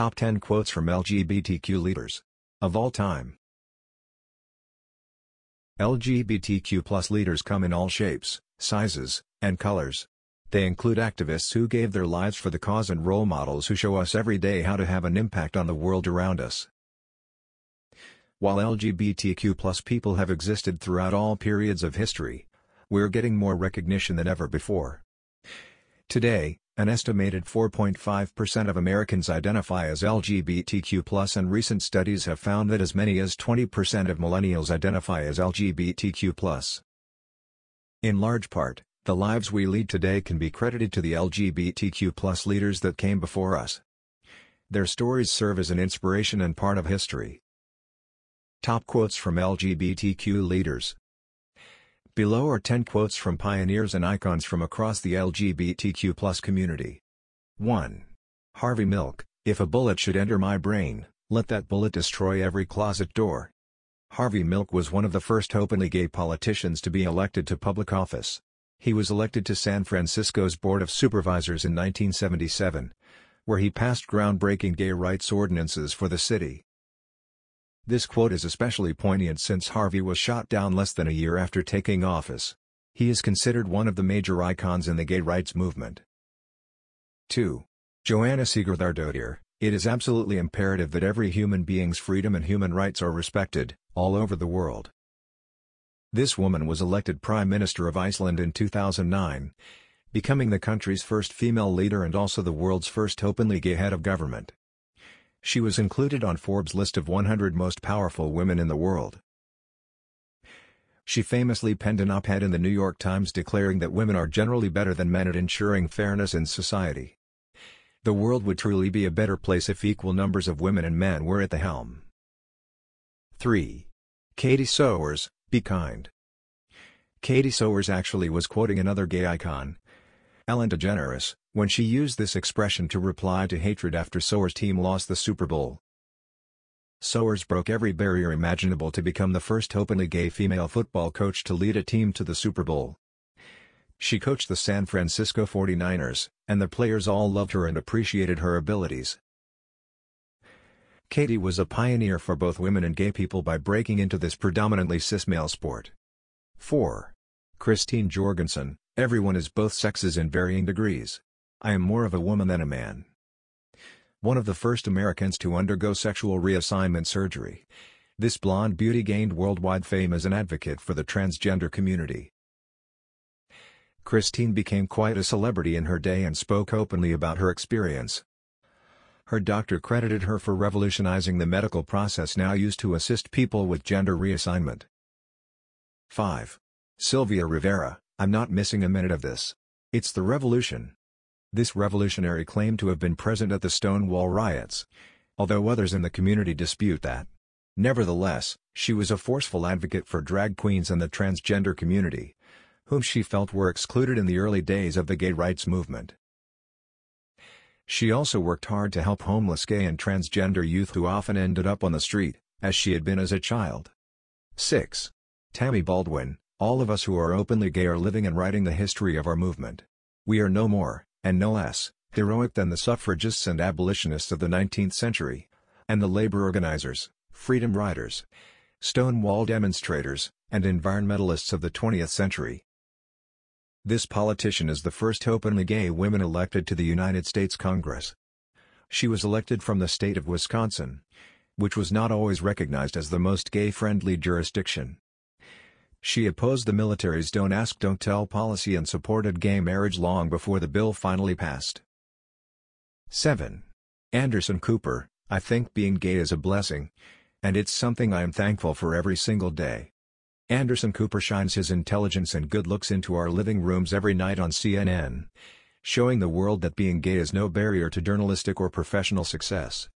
Top 10 quotes from LGBTQ leaders. Of all time. LGBTQ plus leaders come in all shapes, sizes, and colors. They include activists who gave their lives for the cause and role models who show us every day how to have an impact on the world around us. While LGBTQ plus people have existed throughout all periods of history, we're getting more recognition than ever before. Today, an estimated 4.5% of Americans identify as LGBTQ+, and recent studies have found that as many as 20% of millennials identify as LGBTQ+. In large part, the lives we lead today can be credited to the LGBTQ+ leaders that came before us. Their stories serve as an inspiration and part of history. Top quotes from LGBTQ leaders Below are 10 quotes from pioneers and icons from across the LGBTQ community. 1. Harvey Milk, If a bullet should enter my brain, let that bullet destroy every closet door. Harvey Milk was one of the first openly gay politicians to be elected to public office. He was elected to San Francisco's Board of Supervisors in 1977, where he passed groundbreaking gay rights ordinances for the city. This quote is especially poignant since Harvey was shot down less than a year after taking office. He is considered one of the major icons in the gay rights movement. 2. Jóhanna Sigurðardóttir, it is absolutely imperative that every human being's freedom and human rights are respected, all over the world. This woman was elected Prime Minister of Iceland in 2009, becoming the country's first female leader and also the world's first openly gay head of government. She was included on Forbes' list of 100 most powerful women in the world. She famously penned an op-ed in the New York Times declaring that women are generally better than men at ensuring fairness in society. The world would truly be a better place if equal numbers of women and men were at the helm. 3. Katie Sowers, Be Kind. Katie Sowers actually was quoting another gay icon, Ellen DeGeneres, when she used this expression to reply to hatred after Sowers' team lost the Super Bowl. Sowers broke every barrier imaginable to become the first openly gay female football coach to lead a team to the Super Bowl. She coached the San Francisco 49ers, and the players all loved her and appreciated her abilities. Katie was a pioneer for both women and gay people by breaking into this predominantly cis-male sport. 4. Christine Jorgensen, everyone is both sexes in varying degrees. I am more of a woman than a man. One of the first Americans to undergo sexual reassignment surgery, this blonde beauty gained worldwide fame as an advocate for the transgender community. Christine became quite a celebrity in her day and spoke openly about her experience. Her doctor credited her for revolutionizing the medical process now used to assist people with gender reassignment. 5. Sylvia Rivera, I'm not missing a minute of this. It's the revolution. This revolutionary claimed to have been present at the Stonewall riots, although others in the community dispute that. Nevertheless, she was a forceful advocate for drag queens and the transgender community, whom she felt were excluded in the early days of the gay rights movement. She also worked hard to help homeless gay and transgender youth who often ended up on the street, as she had been as a child. 6. Tammy Baldwin, all of us who are openly gay are living and writing the history of our movement. We are no more, and no less, heroic than the suffragists and abolitionists of the 19th century, and the labor organizers, freedom riders, Stonewall demonstrators, and environmentalists of the 20th century. This politician is the first openly gay woman elected to the United States Congress. She was elected from the state of Wisconsin, which was not always recognized as the most gay-friendly jurisdiction. She opposed the military's Don't Ask Don't Tell policy and supported gay marriage long before the bill finally passed. 7. Anderson Cooper, I think being gay is a blessing, and it's something I am thankful for every single day. Anderson Cooper shines his intelligence and good looks into our living rooms every night on CNN, showing the world that being gay is no barrier to journalistic or professional success.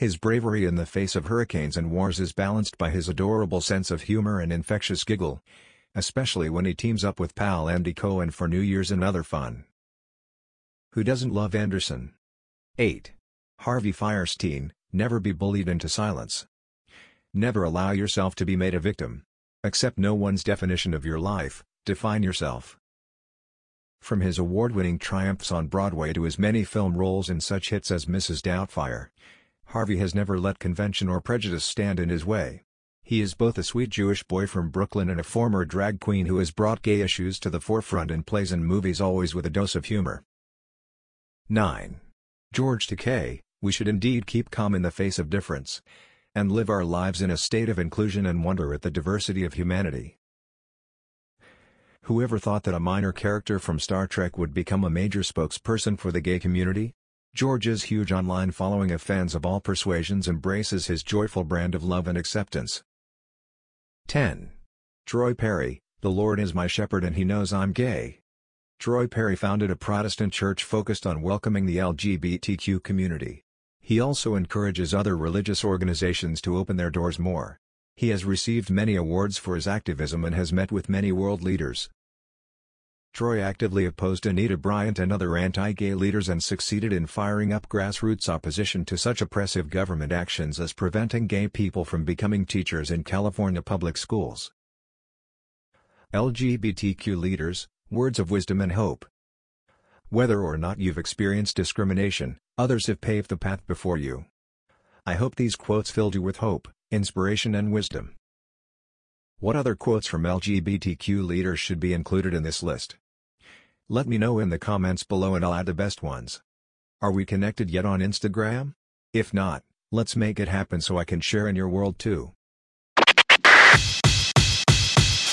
His bravery in the face of hurricanes and wars is balanced by his adorable sense of humor and infectious giggle, especially when he teams up with pal Andy Cohen for New Year's and other fun. Who doesn't love Anderson? 8. Harvey Fierstein, never be bullied into silence. Never allow yourself to be made a victim. Accept no one's definition of your life, define yourself. From his award-winning triumphs on Broadway to his many film roles in such hits as Mrs. Doubtfire, Harvey has never let convention or prejudice stand in his way. He is both a sweet Jewish boy from Brooklyn and a former drag queen who has brought gay issues to the forefront in plays and movies always with a dose of humor. 9. George Takei, we should indeed keep calm in the face of difference, and live our lives in a state of inclusion and wonder at the diversity of humanity. Whoever thought that a minor character from Star Trek would become a major spokesperson for the gay community? George's huge online following of fans of all persuasions embraces his joyful brand of love and acceptance. 10. Troy Perry, The Lord is my shepherd and he knows I'm gay. Troy Perry founded a Protestant church focused on welcoming the LGBTQ community. He also encourages other religious organizations to open their doors more. He has received many awards for his activism and has met with many world leaders. Troy actively opposed Anita Bryant and other anti-gay leaders and succeeded in firing up grassroots opposition to such oppressive government actions as preventing gay people from becoming teachers in California public schools. LGBTQ leaders, words of wisdom and hope. Whether or not you've experienced discrimination, others have paved the path before you. I hope these quotes filled you with hope, inspiration and wisdom. What other quotes from LGBTQ leaders should be included in this list? Let me know in the comments below and I'll add the best ones. Are we connected yet on Instagram? If not, let's make it happen so I can share in your world too. If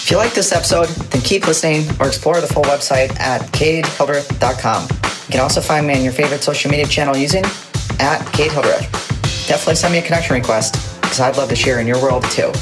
you like this episode, then keep listening or explore the full website at katehildreth.com. You can also find me on your favorite social media channel using at Kate Hildreth. Definitely send me a connection request because I'd love to share in your world too.